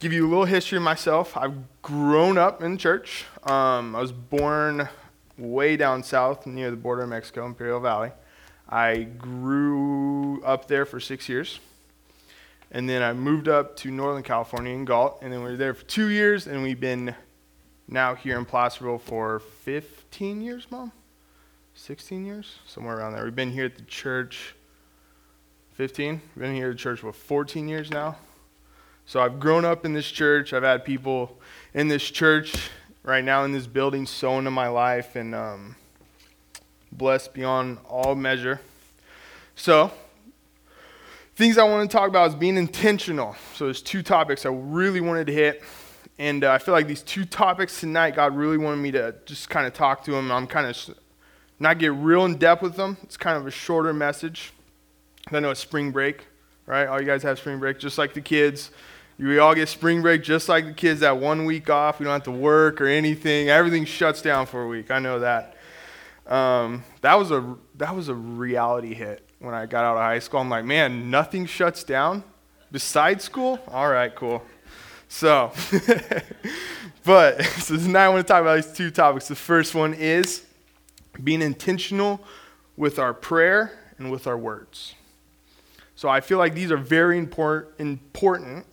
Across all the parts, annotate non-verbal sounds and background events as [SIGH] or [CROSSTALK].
give you a little history of myself. I've grown up in church. Um, I was born way down south near the border of Mexico, Imperial Valley. I grew up there for six years. And then I moved up to Northern California in Galt. And then we were there for two years. And we've been now here in Placerville for 15 years, Mom? 16 years? Somewhere around there. We've been here at the church 15. We've been here at the church for 14 years now. So I've grown up in this church. I've had people in this church right now in this building sown into my life and um, blessed beyond all measure. So, things I want to talk about is being intentional. So, there's two topics I really wanted to hit. And uh, I feel like these two topics tonight, God really wanted me to just kind of talk to them. I'm kind of not get real in depth with them. It's kind of a shorter message. I know it's spring break, right? All you guys have spring break, just like the kids. We all get spring break just like the kids that one week off. We don't have to work or anything. Everything shuts down for a week. I know that. Um, that was a that was a reality hit when I got out of high school. I'm like, man, nothing shuts down besides school. All right, cool. So, [LAUGHS] but [LAUGHS] so tonight I want to talk about these two topics. The first one is being intentional with our prayer and with our words. So I feel like these are very important important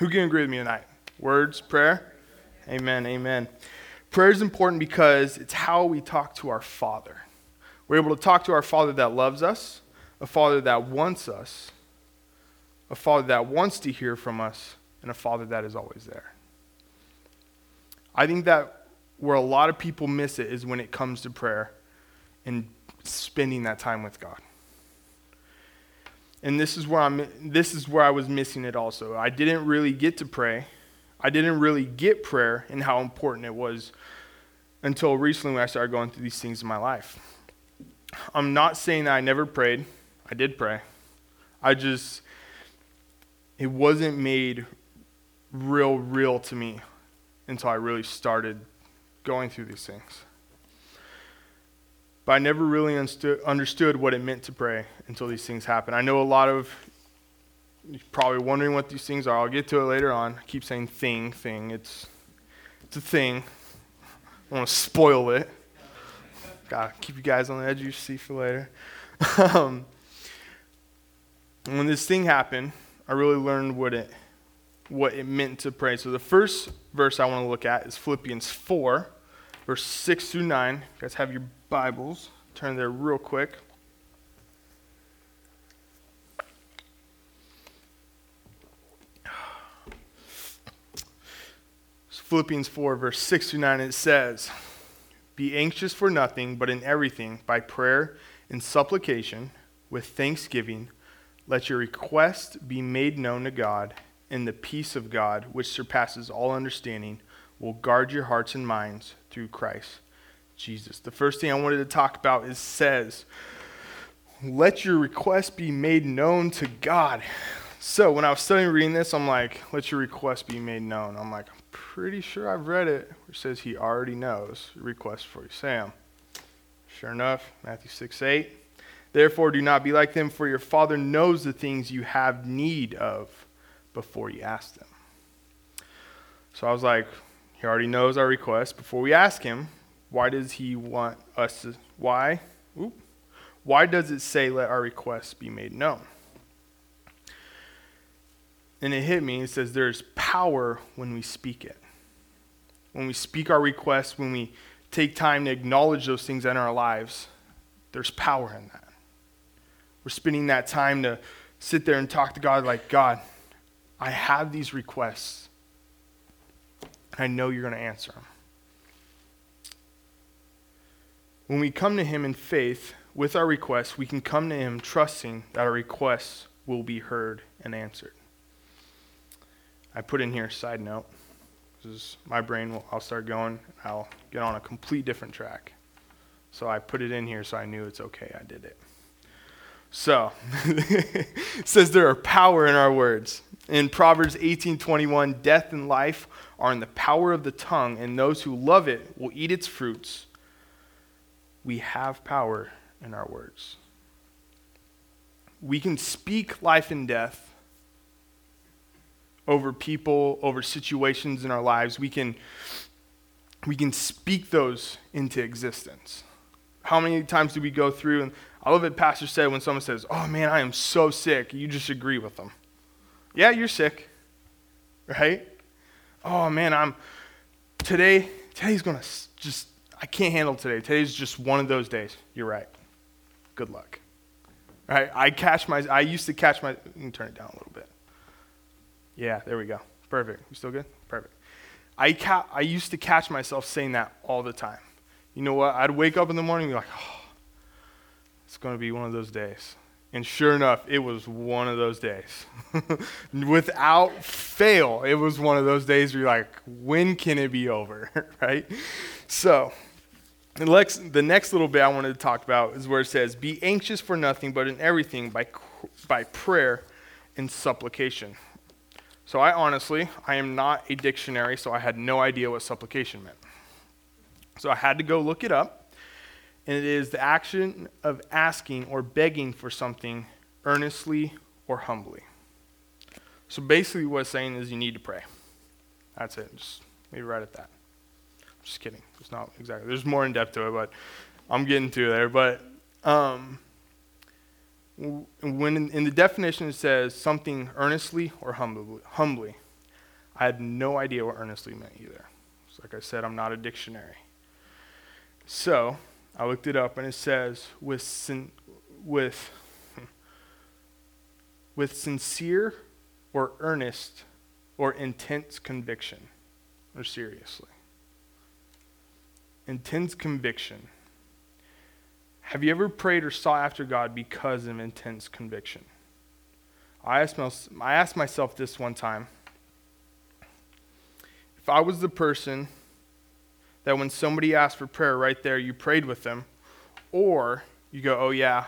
who can agree with me tonight? Words, prayer? Amen, amen. Prayer is important because it's how we talk to our Father. We're able to talk to our Father that loves us, a Father that wants us, a Father that wants to hear from us, and a Father that is always there. I think that where a lot of people miss it is when it comes to prayer and spending that time with God and this is where I'm this is where I was missing it also. I didn't really get to pray. I didn't really get prayer and how important it was until recently when I started going through these things in my life. I'm not saying that I never prayed. I did pray. I just it wasn't made real real to me until I really started going through these things. But I never really understood what it meant to pray until these things happened. I know a lot of you're probably wondering what these things are. I'll get to it later on. I keep saying thing, thing. It's it's a thing. I want to spoil it. Gotta keep you guys on the edge of your seat for later. [LAUGHS] um, when this thing happened, I really learned what it what it meant to pray. So the first verse I want to look at is Philippians 4, verse 6 through 9. You guys have your Bibles, turn there real quick. Philippians 4, verse 6 through 9, it says, Be anxious for nothing, but in everything, by prayer and supplication, with thanksgiving, let your request be made known to God, and the peace of God, which surpasses all understanding, will guard your hearts and minds through Christ Jesus. The first thing I wanted to talk about is says, let your request be made known to God. So when I was studying reading this, I'm like, let your request be made known. I'm like, I'm pretty sure I've read it, which says he already knows request for you, Sam. Sure enough, Matthew 6 8. Therefore, do not be like them, for your Father knows the things you have need of before you ask them. So I was like, he already knows our request. Before we ask him, why does he want us to? Why? Oop, why does it say, let our requests be made known? And it hit me. It says, there's power when we speak it. When we speak our requests, when we take time to acknowledge those things in our lives, there's power in that. We're spending that time to sit there and talk to God like, God, I have these requests. I know you're going to answer them. When we come to Him in faith with our requests, we can come to Him trusting that our requests will be heard and answered. I put in here a side note. This is my brain. Will, I'll start going. I'll get on a complete different track. So I put it in here so I knew it's okay. I did it. So [LAUGHS] says there are power in our words. In Proverbs 18:21, death and life are in the power of the tongue, and those who love it will eat its fruits we have power in our words. We can speak life and death over people, over situations in our lives, we can, we can speak those into existence. How many times do we go through and I love what Pastor said when someone says, Oh man, I am so sick. You just agree with them. Yeah, you're sick. Right? Oh man, I'm today, today's gonna just I can't handle today. Today's just one of those days. You're right. Good luck. Right? I catch my I used to catch my you can turn it down a little bit. Yeah, there we go. Perfect. You still good? Perfect. I ca- I used to catch myself saying that all the time. You know what? I'd wake up in the morning and be like, oh, it's going to be one of those days. And sure enough, it was one of those days. [LAUGHS] Without fail, it was one of those days where you're like, when can it be over? [LAUGHS] right? So, the next, the next little bit I wanted to talk about is where it says, Be anxious for nothing, but in everything by, by prayer and supplication. So, I honestly, I am not a dictionary, so I had no idea what supplication meant. So, I had to go look it up and it is the action of asking or begging for something earnestly or humbly. So basically, what it's saying is you need to pray. That's it. Just maybe right at that. Just kidding. It's not exactly. There's more in depth to it, but I'm getting to there. But um, when in, in, the definition it says something earnestly or humbly, humbly, I had no idea what earnestly meant either. So like I said, I'm not a dictionary. So I looked it up and it says with sin, with [LAUGHS] with sincere or earnest or intense conviction or seriously. Intense conviction. Have you ever prayed or sought after God because of intense conviction? I asked, I asked myself this one time. If I was the person that when somebody asked for prayer right there, you prayed with them, or you go, "Oh yeah,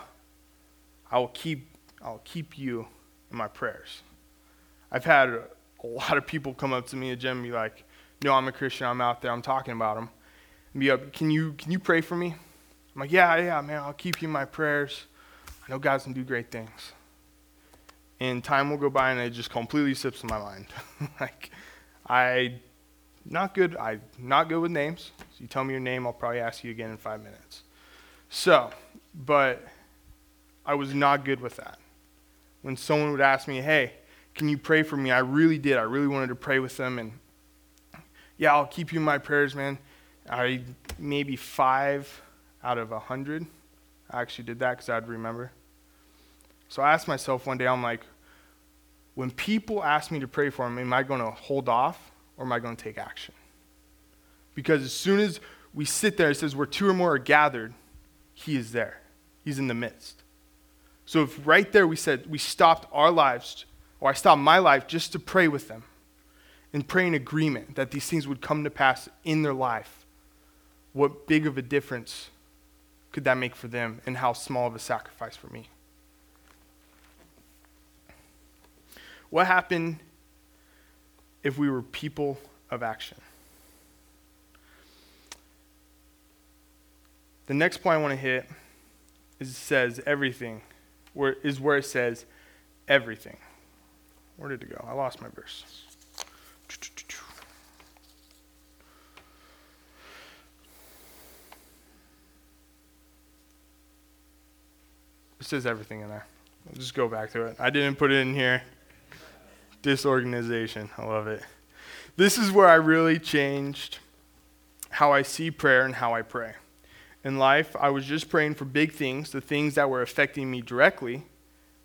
I will keep I'll keep you in my prayers." I've had a, lot of people come up to me at gym and be like, "No, I'm a Christian. I'm out there. I'm talking about them." And be up, "Can you can you pray for me?" I'm like, "Yeah, yeah, man. I'll keep you in my prayers. I know God's gonna do great things." And time will go by, and it just completely slips in my mind. [LAUGHS] like, I not good. I'm not good with names. So you tell me your name, I'll probably ask you again in five minutes. So, but I was not good with that. When someone would ask me, hey, can you pray for me? I really did. I really wanted to pray with them. And yeah, I'll keep you in my prayers, man. I maybe five out of a hundred. I actually did that because I'd remember. So I asked myself one day, I'm like, when people ask me to pray for them, am I going to hold off or am I going to take action? Because as soon as we sit there, it says, where two or more are gathered, he is there. He's in the midst. So if right there we said, we stopped our lives, or I stopped my life just to pray with them and pray in agreement that these things would come to pass in their life, what big of a difference could that make for them and how small of a sacrifice for me? What happened if we were people of action. The next point I want to hit is it says everything, where is where it says everything. Where did it go? I lost my verse. It says everything in there. I'll just go back to it. I didn't put it in here disorganization. I love it. This is where I really changed how I see prayer and how I pray. In life, I was just praying for big things, the things that were affecting me directly,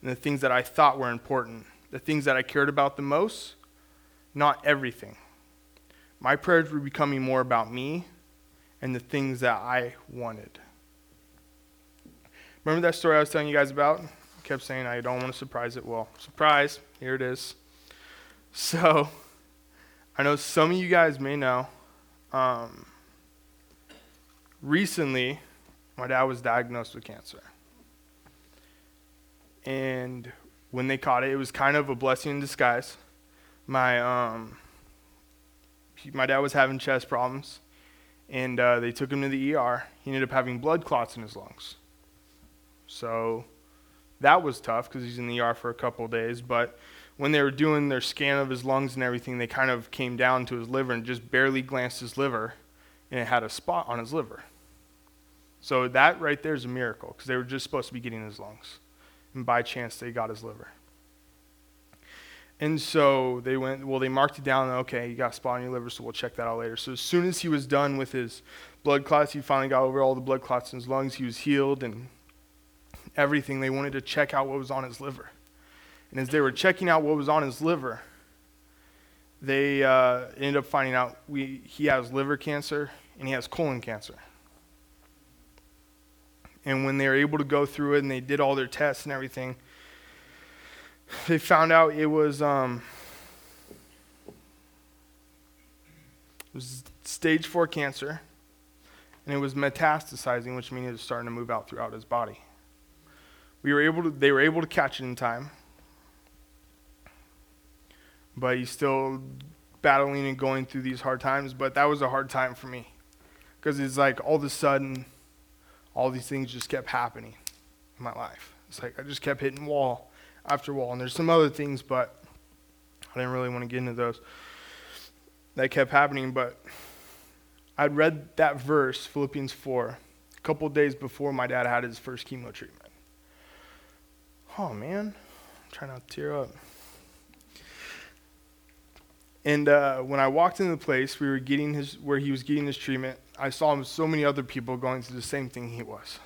and the things that I thought were important, the things that I cared about the most, not everything. My prayers were becoming more about me and the things that I wanted. Remember that story I was telling you guys about? I kept saying I don't want to surprise it. Well, surprise, here it is. So, I know some of you guys may know. Um, recently, my dad was diagnosed with cancer. And when they caught it, it was kind of a blessing in disguise. My, um, my dad was having chest problems, and uh, they took him to the ER. He ended up having blood clots in his lungs. So that was tough because he's in the ER for a couple days. But when they were doing their scan of his lungs and everything, they kind of came down to his liver and just barely glanced his liver, and it had a spot on his liver. So that right there is a miracle because they were just supposed to be getting his lungs. And by chance, they got his liver. And so they went, well, they marked it down. Okay, you got a spot on your liver, so we'll check that out later. So as soon as he was done with his blood clots, he finally got over all the blood clots in his lungs. He was healed and everything. They wanted to check out what was on his liver. And as they were checking out what was on his liver, they uh, ended up finding out we, he has liver cancer and he has colon cancer. And when they were able to go through it and they did all their tests and everything, they found out it was um, it was stage four cancer, and it was metastasizing, which means it was starting to move out throughout his body. We were able to, they were able to catch it in time, but he's still battling and going through these hard times. But that was a hard time for me, because it's like all of a sudden, all these things just kept happening in my life. It's like I just kept hitting wall after wall. And there's some other things, but I didn't really want to get into those. That kept happening, but I'd read that verse, Philippians 4, a couple days before my dad had his first chemo treatment. Oh, man. I'm trying not to tear up. And uh, when I walked into the place we were getting his, where he was getting his treatment, I saw so many other people going through the same thing he was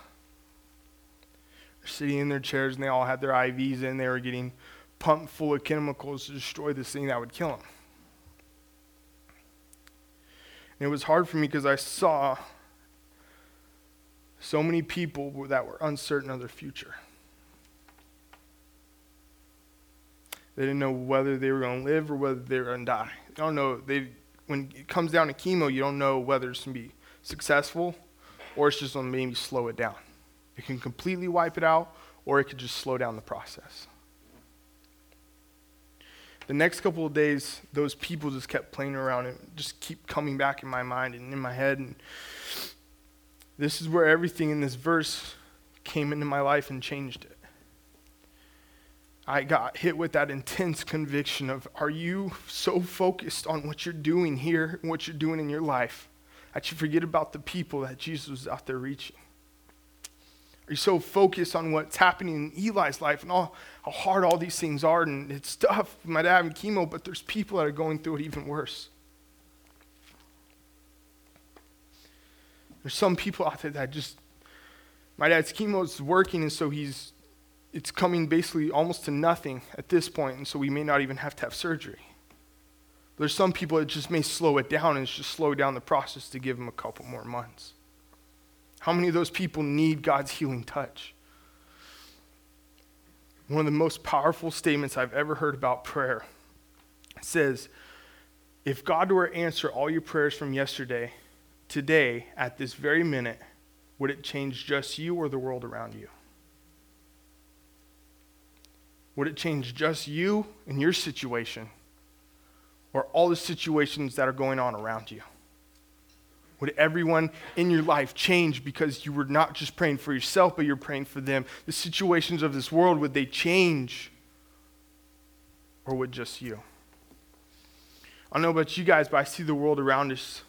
sitting in their chairs and they all had their IVs in. They were getting pumped full of chemicals to destroy this thing that would kill them. And it was hard for me because I saw so many people that were uncertain of their future. They didn't know whether they were going to live or whether they were going to die. They don't know. They, when it comes down to chemo, you don't know whether it's going to be successful or it's just going to maybe slow it down. It can completely wipe it out, or it could just slow down the process. The next couple of days, those people just kept playing around and just keep coming back in my mind and in my head. And this is where everything in this verse came into my life and changed it. I got hit with that intense conviction of are you so focused on what you're doing here and what you're doing in your life that you forget about the people that Jesus was out there reaching? Are you so focused on what's happening in Eli's life and all, how hard all these things are? And it's tough. With my dad having chemo, but there's people that are going through it even worse. There's some people out there that just, my dad's chemo is working, and so he's, it's coming basically almost to nothing at this point, and so we may not even have to have surgery. There's some people that just may slow it down and just slow down the process to give them a couple more months. How many of those people need God's healing touch? One of the most powerful statements I've ever heard about prayer says, If God were to answer all your prayers from yesterday, today, at this very minute, would it change just you or the world around you? Would it change just you and your situation or all the situations that are going on around you? Would everyone in your life change because you were not just praying for yourself, but you're praying for them? The situations of this world, would they change? Or would just you? I don't know about you guys, but I see the world around us.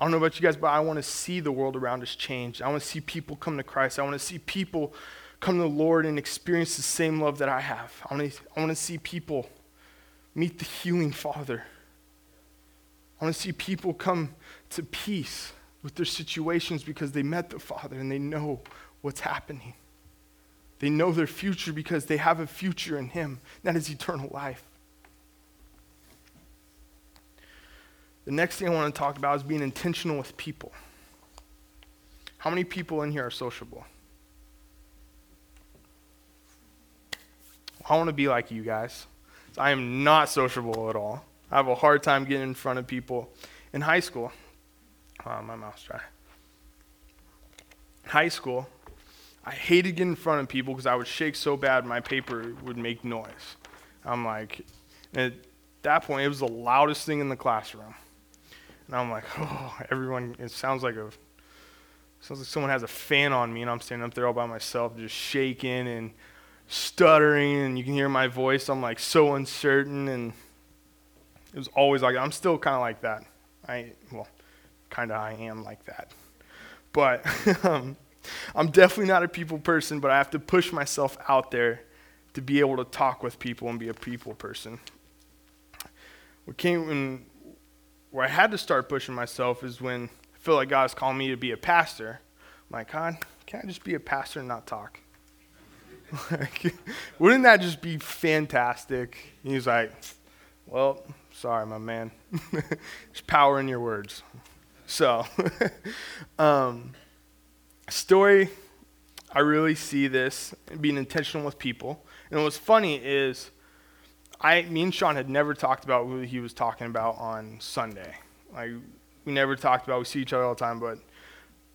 I don't know about you guys, but I want to see the world around us change. I want to see people come to Christ. I want to see people come to the Lord and experience the same love that I have. I want to, I want to see people meet the healing Father. I want to see people come to peace with their situations because they met the Father and they know what's happening. They know their future because they have a future in Him. That is eternal life. The next thing I want to talk about is being intentional with people. How many people in here are sociable? I want to be like you guys. I am not sociable at all. I have a hard time getting in front of people. In high school, oh, my mouth's dry. In high school, I hated getting in front of people because I would shake so bad my paper would make noise. I'm like, at that point, it was the loudest thing in the classroom. And I'm like, [LAUGHS] oh, everyone, it sounds like a, sounds like someone has a fan on me and I'm standing up there all by myself just shaking and stuttering, and you can hear my voice. I'm like so uncertain, and it was always like I'm still kind of like that. I well, kind of I am like that, but [LAUGHS] um, I'm definitely not a people person. But I have to push myself out there to be able to talk with people and be a people person. What came when where I had to start pushing myself is when I feel like God's calling me to be a pastor. I'm like, God, can I just be a pastor and not talk? Like, [LAUGHS] wouldn't that just be fantastic? And he's like, Well, sorry, my man. [LAUGHS] There's power in your words. So, [LAUGHS] um, story, I really see this being intentional with people. And what's funny is, I, me and Sean had never talked about what he was talking about on Sunday. Like, we never talked about, we see each other all the time, but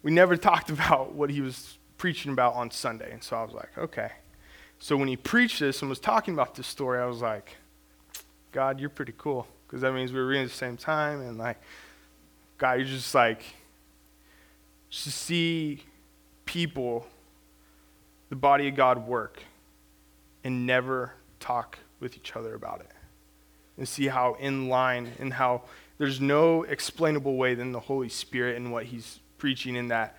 we never talked about what he was preaching about on Sunday. And so I was like, okay. So when he preached this and was talking about this story, I was like, God, you're pretty cool. Because that means we were reading at the same time. And like, God, you're just like, just to see people, the body of God work and never talk with each other about it. And see how in line and how there's no explainable way than the Holy Spirit and what He's preaching in that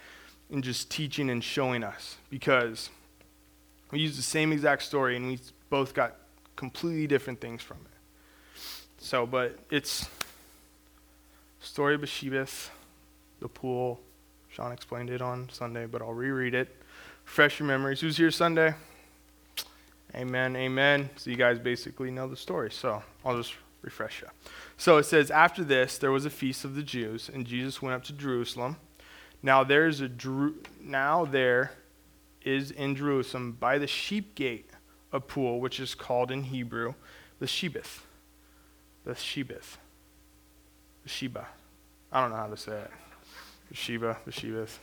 and just teaching and showing us. Because we used the same exact story and we both got completely different things from it. So, but it's story of Bathshebeth, the pool. Sean explained it on Sunday, but I'll reread it. Refresh your memories. Who's here Sunday? Amen, amen. So you guys basically know the story. So I'll just refresh you. So it says, After this, there was a feast of the Jews, and Jesus went up to Jerusalem. Now there is a now there is in Jerusalem by the sheep gate a pool, which is called in Hebrew the Shebeth. The Shebeth. The Sheba. I don't know how to say it. The Sheba, the Shebeth.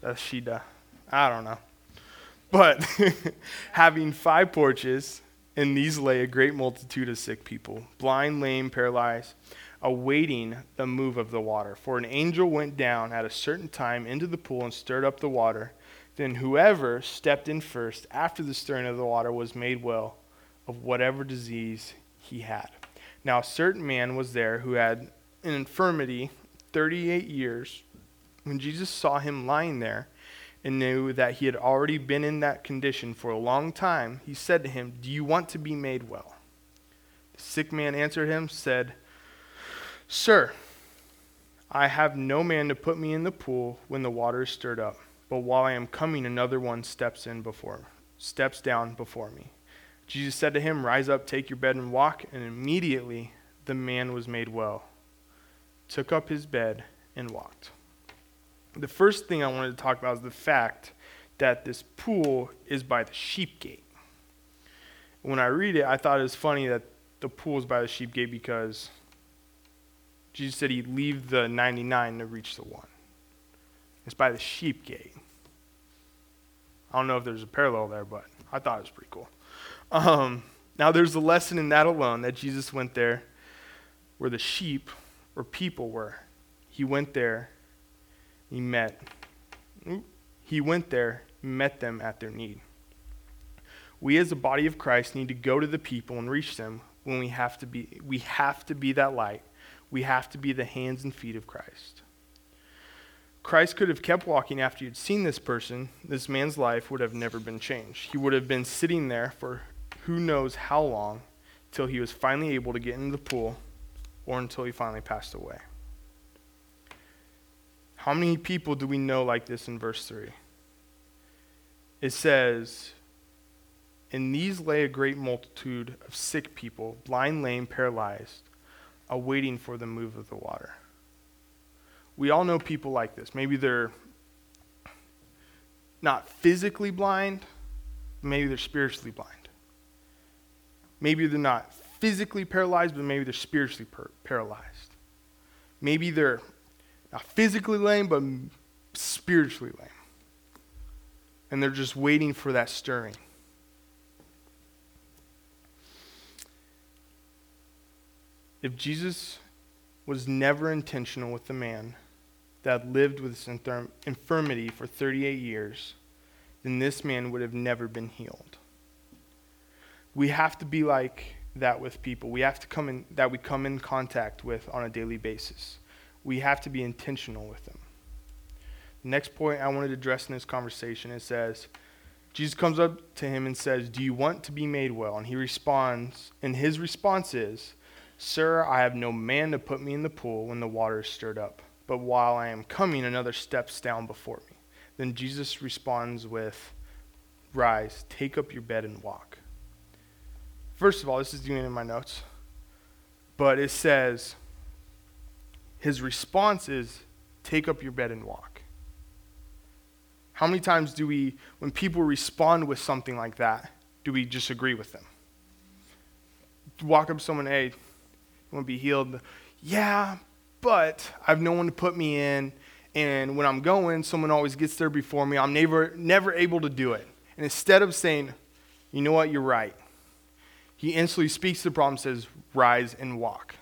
The Shida. I don't know. But [LAUGHS] having five porches, in these lay a great multitude of sick people, blind, lame, paralyzed, awaiting the move of the water. For an angel went down at a certain time into the pool and stirred up the water. Then whoever stepped in first after the stirring of the water was made well of whatever disease he had. Now, a certain man was there who had an infirmity 38 years. When Jesus saw him lying there, and knew that he had already been in that condition for a long time, he said to him, Do you want to be made well? The sick man answered him, said, Sir, I have no man to put me in the pool when the water is stirred up, but while I am coming, another one steps in before, steps down before me. Jesus said to him, Rise up, take your bed, and walk. And immediately the man was made well, took up his bed, and walked the first thing I wanted to talk about is the fact that this pool is by the sheep gate. When I read it, I thought it was funny that the pool is by the sheep gate because Jesus said he'd leave the 99 to reach the one. It's by the sheep gate. I don't know if there's a parallel there, but I thought it was pretty cool. Um, now, there's a lesson in that alone that Jesus went there where the sheep or people were. He went there he met. He went there, met them at their need. We as a body of Christ need to go to the people and reach them when we have to be we have to be that light. We have to be the hands and feet of Christ. Christ could have kept walking after you'd seen this person. This man's life would have never been changed. He would have been sitting there for who knows how long till he was finally able to get into the pool or until he finally passed away. How many people do we know like this in verse 3? It says, In these lay a great multitude of sick people, blind, lame, paralyzed, awaiting for the move of the water. We all know people like this. Maybe they're not physically blind, maybe they're spiritually blind. Maybe they're not physically paralyzed, but maybe they're spiritually per- paralyzed. Maybe they're not physically lame, but spiritually lame. And they're just waiting for that stirring. If Jesus was never intentional with the man that lived with this infirmity for 38 years, then this man would have never been healed. we have to be like that with people. We have to come in that we come in contact with on a daily basis. We have to be intentional with them. The next point I wanted to address in this conversation it says, Jesus comes up to him and says, Do you want to be made well? And he responds, and his response is, Sir, I have no man to put me in the pool when the water is stirred up. But while I am coming, another steps down before me. Then Jesus responds with, Rise, take up your bed and walk. First of all, this is doing in my notes, but it says, His response is, Take up your bed and walk. How many times do we, when people respond with something like that, do we just agree with them? Walk up someone, hey, you want to be healed? Yeah, but I have no one to put me in, and when I'm going, someone always gets there before me. I'm never, never able to do it. And instead of saying, you know what, you're right, he instantly speaks to the problem, says, rise and walk.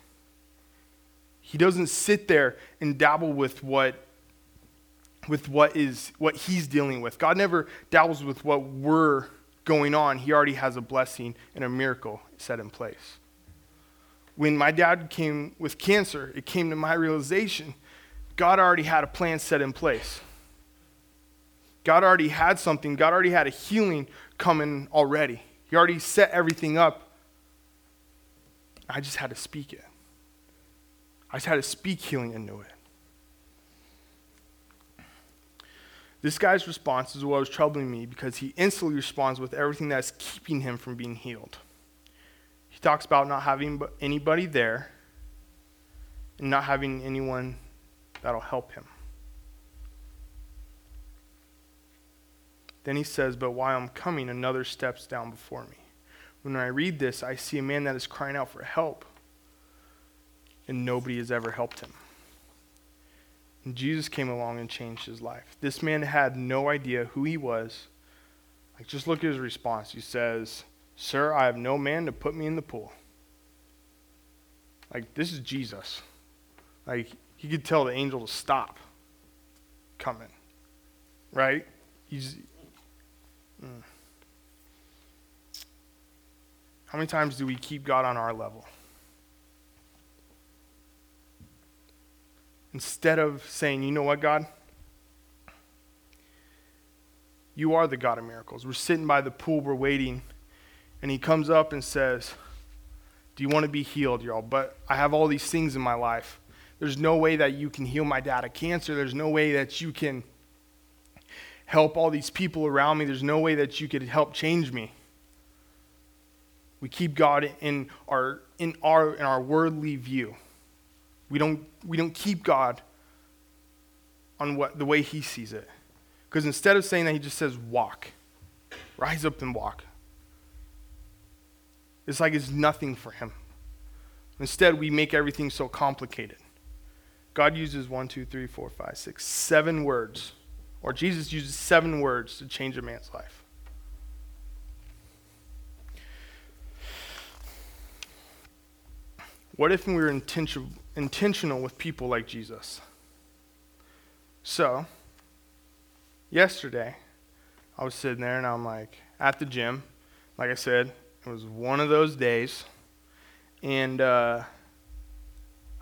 He doesn't sit there and dabble with what with what is what he's dealing with. God never dabbles with what we're going on. He already has a blessing and a miracle set in place. When my dad came with cancer, it came to my realization God already had a plan set in place. God already had something. God already had a healing coming already. He already set everything up. I just had to speak it. I just had to speak healing into it. This guy's response is what was troubling me because he instantly responds with everything that's keeping him from being healed. He talks about not having anybody there and not having anyone that'll help him. Then he says, But while I'm coming, another steps down before me. When I read this, I see a man that is crying out for help, and nobody has ever helped him. And Jesus came along and changed his life. This man had no idea who he was. Like, just look at his response. He says, Sir, I have no man to put me in the pool. Like, this is Jesus. Like, he could tell the angel to stop coming. Right? He's. Mm. How many times do we keep God on our level? Instead of saying, you know what, God? You are the God of miracles. We're sitting by the pool, we're waiting, and he comes up and says, Do you want to be healed, y'all? But I have all these things in my life. There's no way that you can heal my dad of cancer. There's no way that you can help all these people around me. There's no way that you could help change me. We keep God in our, in our, in our worldly view. We don't, we don't keep God on what, the way He sees it. Because instead of saying that, He just says, walk. Rise up and walk. It's like it's nothing for Him. Instead, we make everything so complicated. God uses one, two, three, four, five, six, seven words, or Jesus uses seven words to change a man's life. What if we were intentional, intentional with people like Jesus? So, yesterday, I was sitting there and I'm like at the gym. Like I said, it was one of those days. And uh,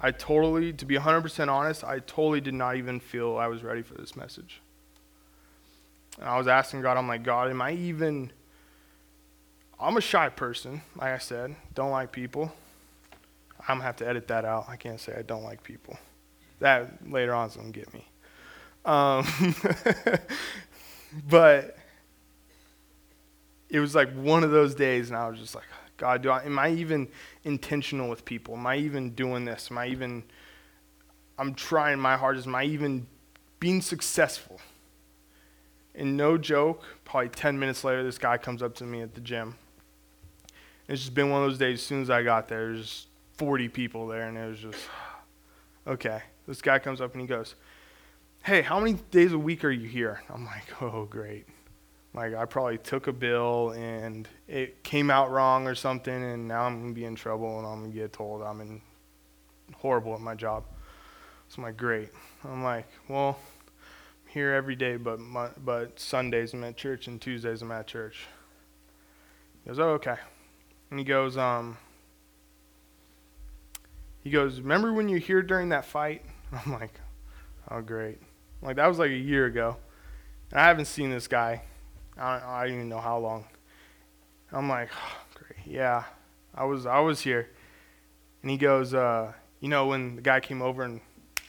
I totally, to be 100% honest, I totally did not even feel I was ready for this message. And I was asking God, I'm like, God, am I even. I'm a shy person, like I said, don't like people. I'm gonna have to edit that out. I can't say I don't like people. That later on is gonna get me. Um, [LAUGHS] but it was like one of those days, and I was just like, God, do I, am I even intentional with people? Am I even doing this? Am I even? I'm trying my hardest. Am I even being successful? And no joke, probably 10 minutes later, this guy comes up to me at the gym. It's just been one of those days. As soon as I got there, there's 40 people there, and it was just, [SIGHS] okay. This guy comes up and he goes, Hey, how many days a week are you here? I'm like, Oh, great. Like, I probably took a bill and it came out wrong or something, and now I'm to be in trouble and I'm to get told I'm in horrible at my job. So I'm like, Great. I'm like, Well, I'm here every day, but, my, but Sundays I'm at church and Tuesdays I'm at church. He goes, Oh, okay. And he goes, um, he goes, remember when you were here during that fight? [LAUGHS] I'm like, oh, great. Like, that was like a year ago. And I haven't seen this guy. I don't, I don't even know how long. I'm like, oh, great. Yeah, I was, I was here. And he goes, uh, you know, when the guy came over and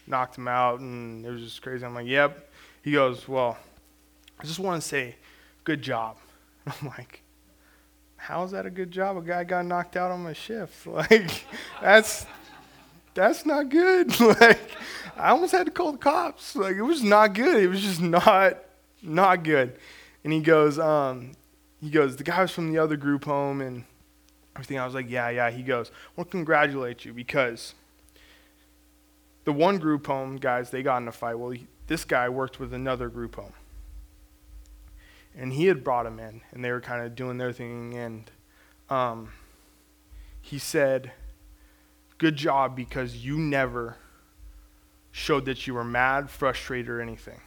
knocked him out and it was just crazy. I'm like, yep. He goes, well, I just want to say, good job. [LAUGHS] I'm like, how is that a good job? A guy got knocked out on my shift. [LAUGHS] Like, that's that's not good. [LAUGHS] like, I almost had to call the cops. Like, it was not good. It was just not not good. And he goes, um, he goes, the guy was from the other group home and everything. I was like, yeah, yeah. He goes, well, congratulate you because the one group home guys they got in a fight. Well, he, this guy worked with another group home and he had brought him in, and they were kind of doing their thing. And um, he said, Good job because you never showed that you were mad, frustrated, or anything.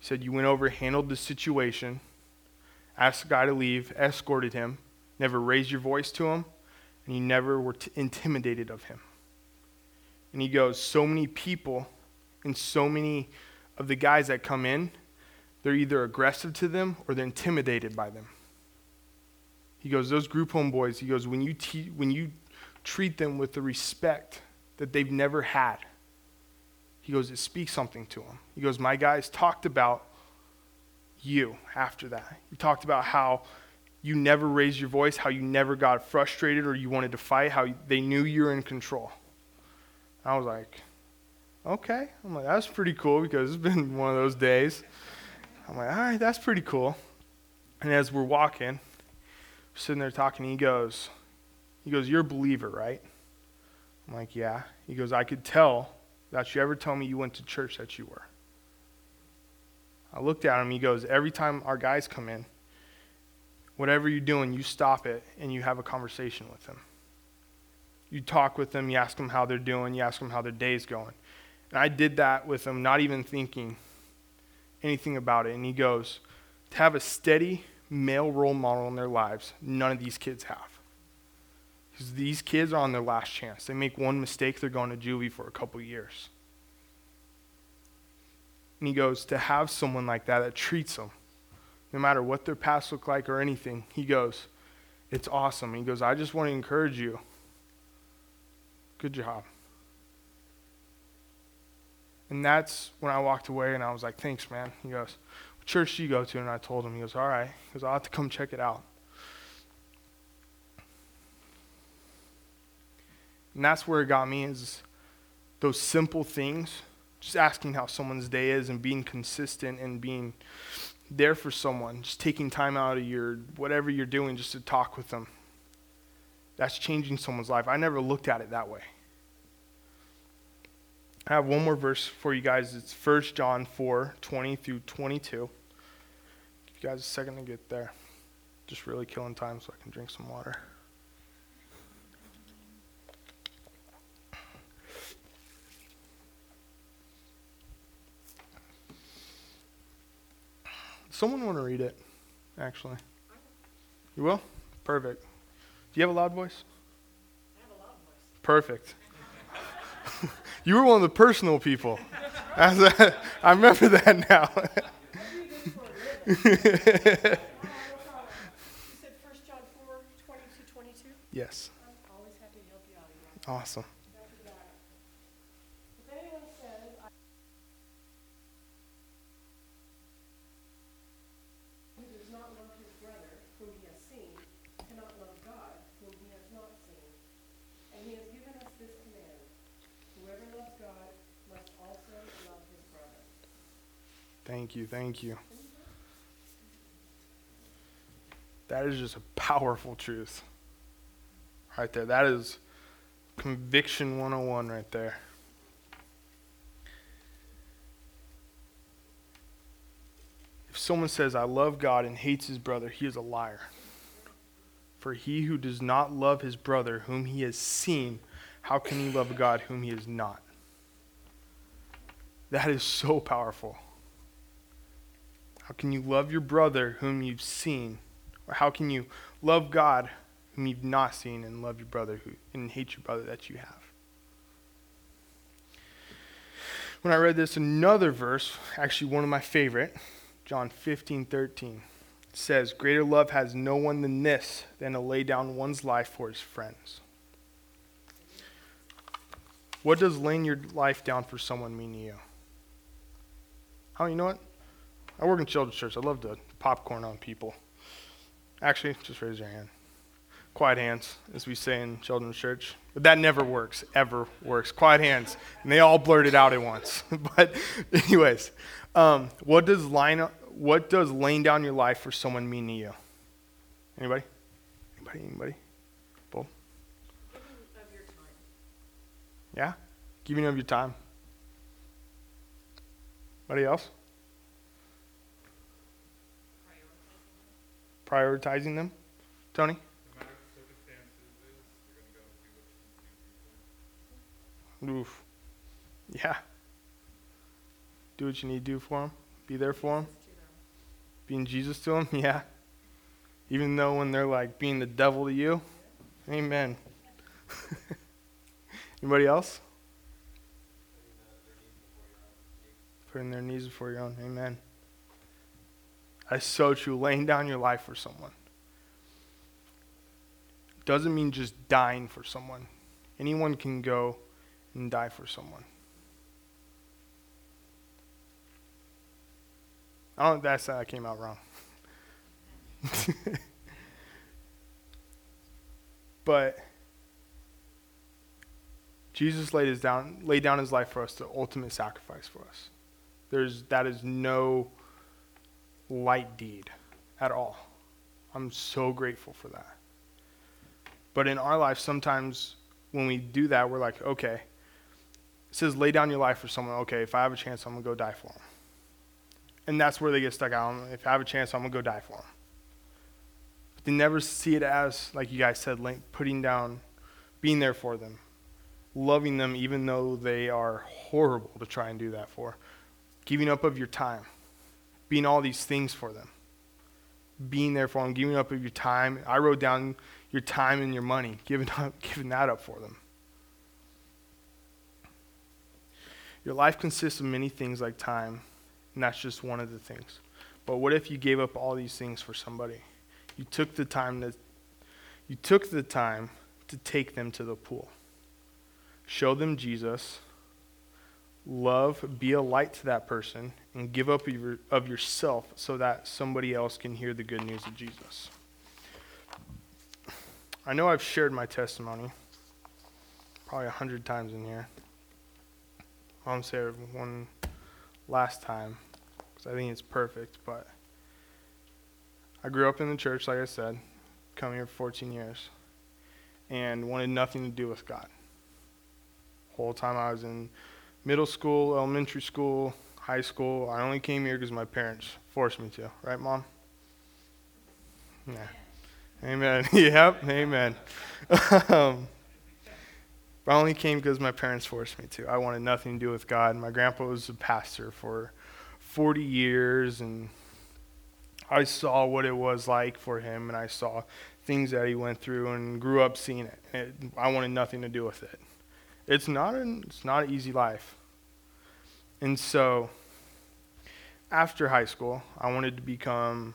He said, You went over, handled the situation, asked the guy to leave, escorted him, never raised your voice to him, and you never were t- intimidated of him. And he goes, So many people and so many of the guys that come in they're either aggressive to them or they're intimidated by them. He goes, those group home boys, he goes, when you, te- when you treat them with the respect that they've never had, he goes, it speaks something to him. He goes, my guys talked about you after that. You talked about how you never raised your voice, how you never got frustrated or you wanted to fight, how they knew you were in control. I was like, okay. I'm like, that's pretty cool because it's been [LAUGHS] one of those days. I'm like, all right, that's pretty cool. And as we're walking, we're sitting there talking, he goes, he goes, you're a believer, right? I'm like, yeah. He goes, I could tell that you ever told me you went to church that you were. I looked at him. He goes, every time our guys come in, whatever you're doing, you stop it and you have a conversation with them. You talk with them, you ask them how they're doing, you ask them how their day's going. And I did that with them, not even thinking anything about it. And he goes, to have a steady male role model in their lives, none of these kids have. Because these kids are on their last chance. They make one mistake, they're going to juvie for a couple years. And he goes, to have someone like that that treats them, no matter what their past look like or anything, he goes, it's awesome. He goes, I just want to encourage you. Good job. And that's when I walked away and I was like, thanks, man. He goes, what church do you go to? And I told him, he goes, all right. He goes, I'll have to come check it out. And that's where it got me is those simple things, just asking how someone's day is and being consistent and being there for someone, just taking time out of your whatever you're doing just to talk with them. That's changing someone's life. I never looked at it that way. I have one more verse for you guys. It's 1 John 4 20 through 22. Give you guys a second to get there. Just really killing time so I can drink some water. Someone want to read it, actually? You will? Perfect. Do you have a loud voice? I have a loud voice. Perfect. [LAUGHS] You were one of the personal people. [LAUGHS] I remember that now. [LAUGHS] you said 1 John 4, 22, 22? yes. I'm always happy to help you out. Awesome. If anyone says, I who does not love his brother whom he has seen cannot love God whom he has not seen. And he has given us this command, whoever loves God must also love his brother. Thank you. Thank you. That is just a powerful truth. Right there. That is conviction 101 right there. If someone says, I love God and hates his brother, he is a liar. For he who does not love his brother whom he has seen, how can he love God whom he has not? That is so powerful. How can you love your brother whom you've seen? Or how can you love God whom you've not seen, and love your brother who, and hate your brother that you have. When I read this, another verse, actually one of my favorite, John 15, 13, says, Greater love has no one than this, than to lay down one's life for his friends. What does laying your life down for someone mean to you? Oh, you know what? I work in children's church. I love to popcorn on people. Actually, just raise your hand. Quiet hands, as we say in children's church. But that never works, ever works. Quiet hands. And they all blurted out at once. [LAUGHS] but, anyways, um, what, does line, what does laying down your life for someone mean to you? Anybody? Anybody? Anybody? Time. Yeah? Giving of your time. Anybody else? Prioritizing them? Tony? No matter what the circumstances is, you're gonna go do what you need to do them? Tony? Oof. Yeah. Do what you need to do for them. Be there for them. Being Jesus to them. [LAUGHS] Yeah. Even though when they're like being the devil to you. Amen. [LAUGHS] Anybody else? Putting their knees before your own. Amen. That's so true. Laying down your life for someone. Doesn't mean just dying for someone. Anyone can go and die for someone. I don't that's that came out wrong. [LAUGHS] but Jesus laid his down laid down his life for us, the ultimate sacrifice for us. There's that is no light deed at all. I'm so grateful for that. But in our life, sometimes when we do that, we're like, okay, it says lay down your life for someone. Okay, if I have a chance, I'm going to go die for them. And that's where they get stuck out. If I have a chance, I'm going to go die for them. But they never see it as, like you guys said, like putting down, being there for them, loving them even though they are horrible to try and do that for, giving up of your time, being all these things for them, being there for them, giving up your time. I wrote down your time and your money, giving, [LAUGHS] up, giving that up for them. Your life consists of many things like time, and that's just one of the things. But what if you gave up all these things for somebody? You took the time to you took the time to take them to the pool. Show them Jesus. Love, be a light to that person, and give up of, yourself so that somebody else can hear the good news of Jesus. I know I've shared my testimony probably a hundred times in here. I'll say it one last time because I think it's perfect. But I grew up in the church, like I said, coming here for 14 years, and wanted nothing to do with God. Whole time I was in middle school, elementary school, high school, I only came here because my parents forced me to. Right, mom? Yeah. Amen. [LAUGHS] yep. Amen. um, I only came because my parents forced me to. I wanted nothing to do with God. My grandpa was a pastor for 40 years, and I saw what it was like for him, and I saw things that he went through, and grew up seeing it. it I wanted nothing to do with it. It's not an it's not an easy life. And so, after high school, I wanted to become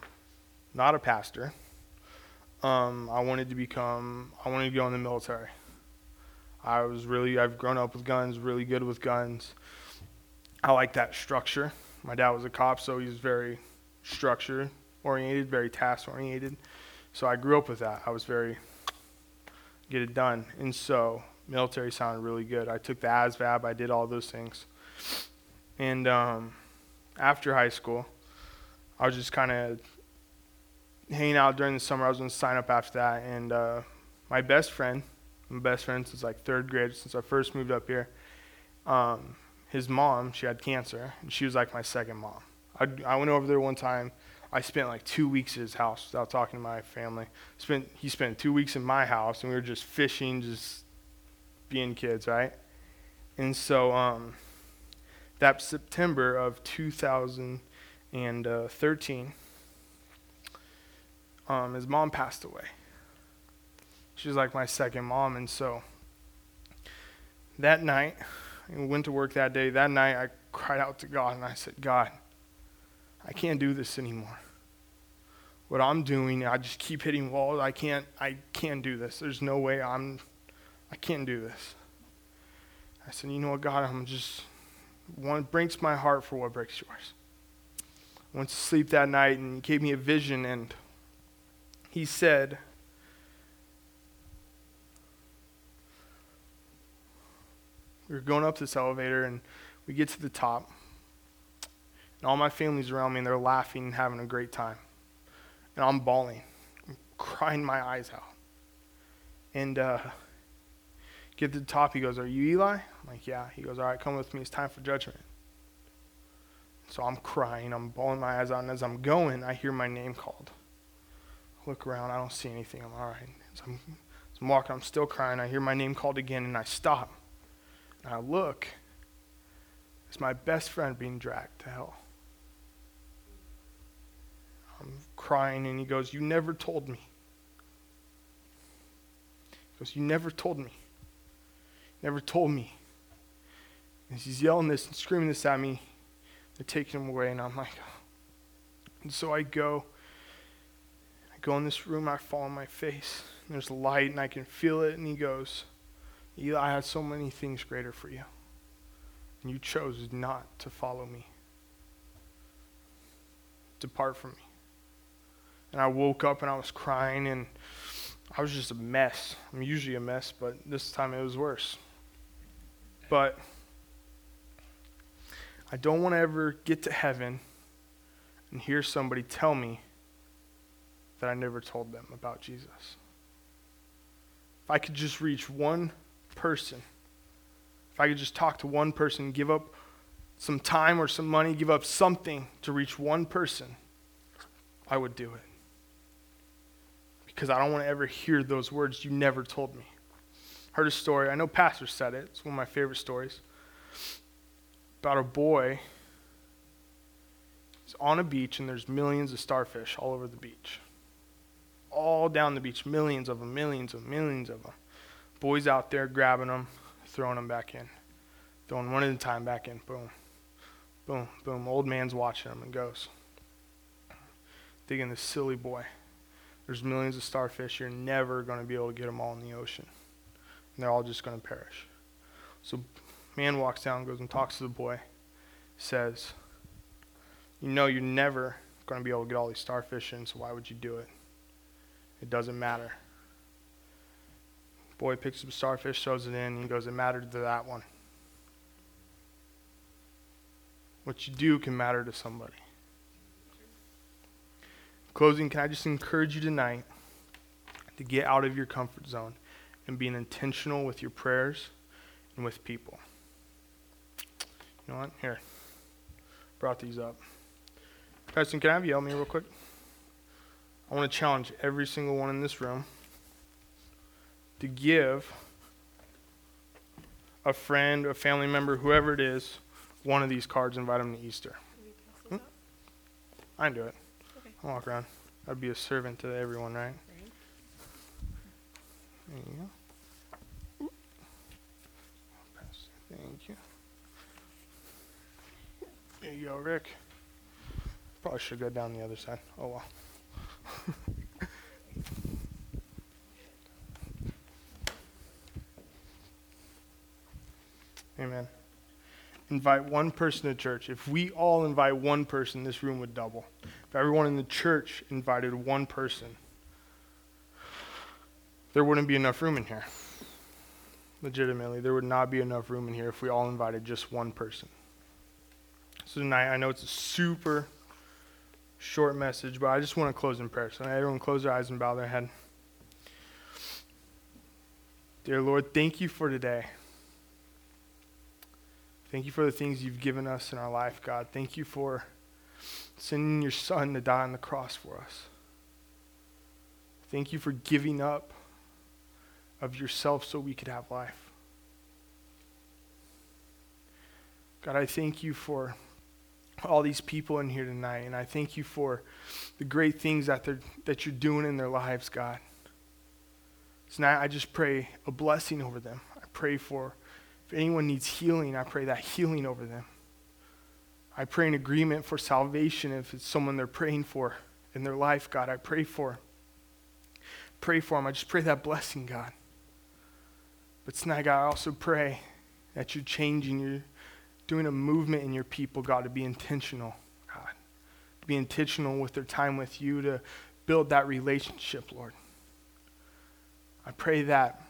not a pastor. Um, I wanted to become. I wanted to go in the military. I was really. I've grown up with guns. Really good with guns. I like that structure. My dad was a cop, so he was very structure oriented, very task oriented. So I grew up with that. I was very get it done. And so military sounded really good. I took the ASVAB. I did all those things. And um, after high school, I was just kind of hanging out during the summer. I was going to sign up after that. And uh, my best friend, my best friend since like third grade, since I first moved up here, um, his mom, she had cancer, and she was like my second mom. I, I went over there one time. I spent like two weeks at his house without talking to my family. Spent he spent two weeks in my house, and we were just fishing, just being kids, right? And so um, that September of 2013, um, his mom passed away. She was like my second mom. And so that night, I went to work that day. That night, I cried out to God and I said, God, I can't do this anymore. What I'm doing, I just keep hitting walls. I can't, I can't do this. There's no way I'm, I can't do this. I said, you know what, God, I'm just, one breaks my heart for what breaks yours. I went to sleep that night and he gave me a vision and he said, we were going up this elevator and we get to the top and all my family's around me and they're laughing and having a great time and i'm bawling i'm crying my eyes out and uh, get to the top. He goes are you eli? I'm like yeah. He goes all right come with me. It's time for judgment. So i'm crying. I'm bawling my eyes out. And as i'm going i hear my name called. I look around. I don't see anything. I'm all right. As i'm, as I'm walking i'm still crying. I hear my name called again and i stop. And I look, it's my best friend being dragged to hell. I'm crying, and he goes, You never told me. He goes, You never told me. Never told me. And she's yelling this and screaming this at me. They're taking him away, and I'm like, oh. and so I go. I go in this room, I fall on my face. There's light, and I can feel it, and he goes, Eli, I had so many things greater for you. And you chose not to follow me. Depart from me. And I woke up and I was crying and I was just a mess. I'm usually a mess, but this time it was worse. But I don't want to ever get to heaven and hear somebody tell me that I never told them about Jesus. If I could just reach one person, if I could just talk to one person, give up some time or some money, give up something to reach one person, I would do it. Because I don't want to ever hear those words you never told me. Heard a story, I know Pastor said it, it's one of my favorite stories, about a boy. He's on a beach and there's millions of starfish all over the beach. All down the beach, millions of them, millions of millions of them. Boys out there grabbing them, throwing them back in. Throwing one at a time back in. Boom. Boom. Boom. Old man's watching them and goes. Thinking this silly boy. There's millions of starfish. You're never going to be able to get them all in the ocean. And they're all just going to perish. So man walks down, goes and talks to the boy, says, You know you're never going to be able to get all these starfish in, so why would you do it? It doesn't matter. Boy picks up a starfish, throws it in, and he goes, It mattered to that one. What you do can matter to somebody. Closing, can I just encourage you tonight to get out of your comfort zone and being intentional with your prayers and with people? You know what? Here. Brought these up. Preston, can I have you help me real quick? I want to challenge every single one in this room to give a friend, a family member, whoever it is, one of these cards, invite them to Easter. Hmm? I can do it. Okay. I'll walk around. I'd be a servant to everyone, right? There you go. Thank you. There you go, Rick. Probably should go down the other side. Oh well. [LAUGHS] Amen. Invite one person to church. If we all invite one person, this room would double. If everyone in the church invited one person, there wouldn't be enough room in here. Legitimately, there would not be enough room in here if we all invited just one person. So tonight, I know it's a super short message, but I just want to close in prayer. So everyone close their eyes and bow their head. Dear Lord, thank you for today. Thank you for the things you've given us in our life, God. Thank you for sending your son to die on the cross for us. Thank you for giving up of yourself so we could have life. God, I thank you for all these people in here tonight, and I thank you for the great things that, they're, that you're doing in their lives, God. So now I just pray a blessing over them. I pray for if anyone needs healing, I pray that healing over them. I pray an agreement for salvation if it's someone they're praying for in their life, God. I pray for. Pray for them. I just pray that blessing, God. But Snag, I also pray that you're changing, you're doing a movement in your people, God, to be intentional, God. To be intentional with their time with you, to build that relationship, Lord. I pray that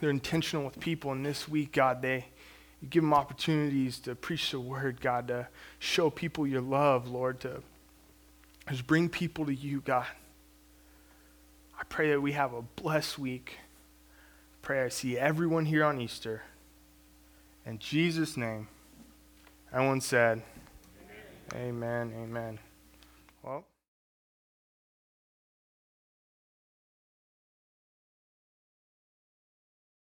they're intentional with people, and this week, God, they you give them opportunities to preach the word, God, to show people your love, Lord, to just bring people to you, God. I pray that we have a blessed week. Pray I see everyone here on Easter. In Jesus' name, everyone said, Amen, amen. amen. Well,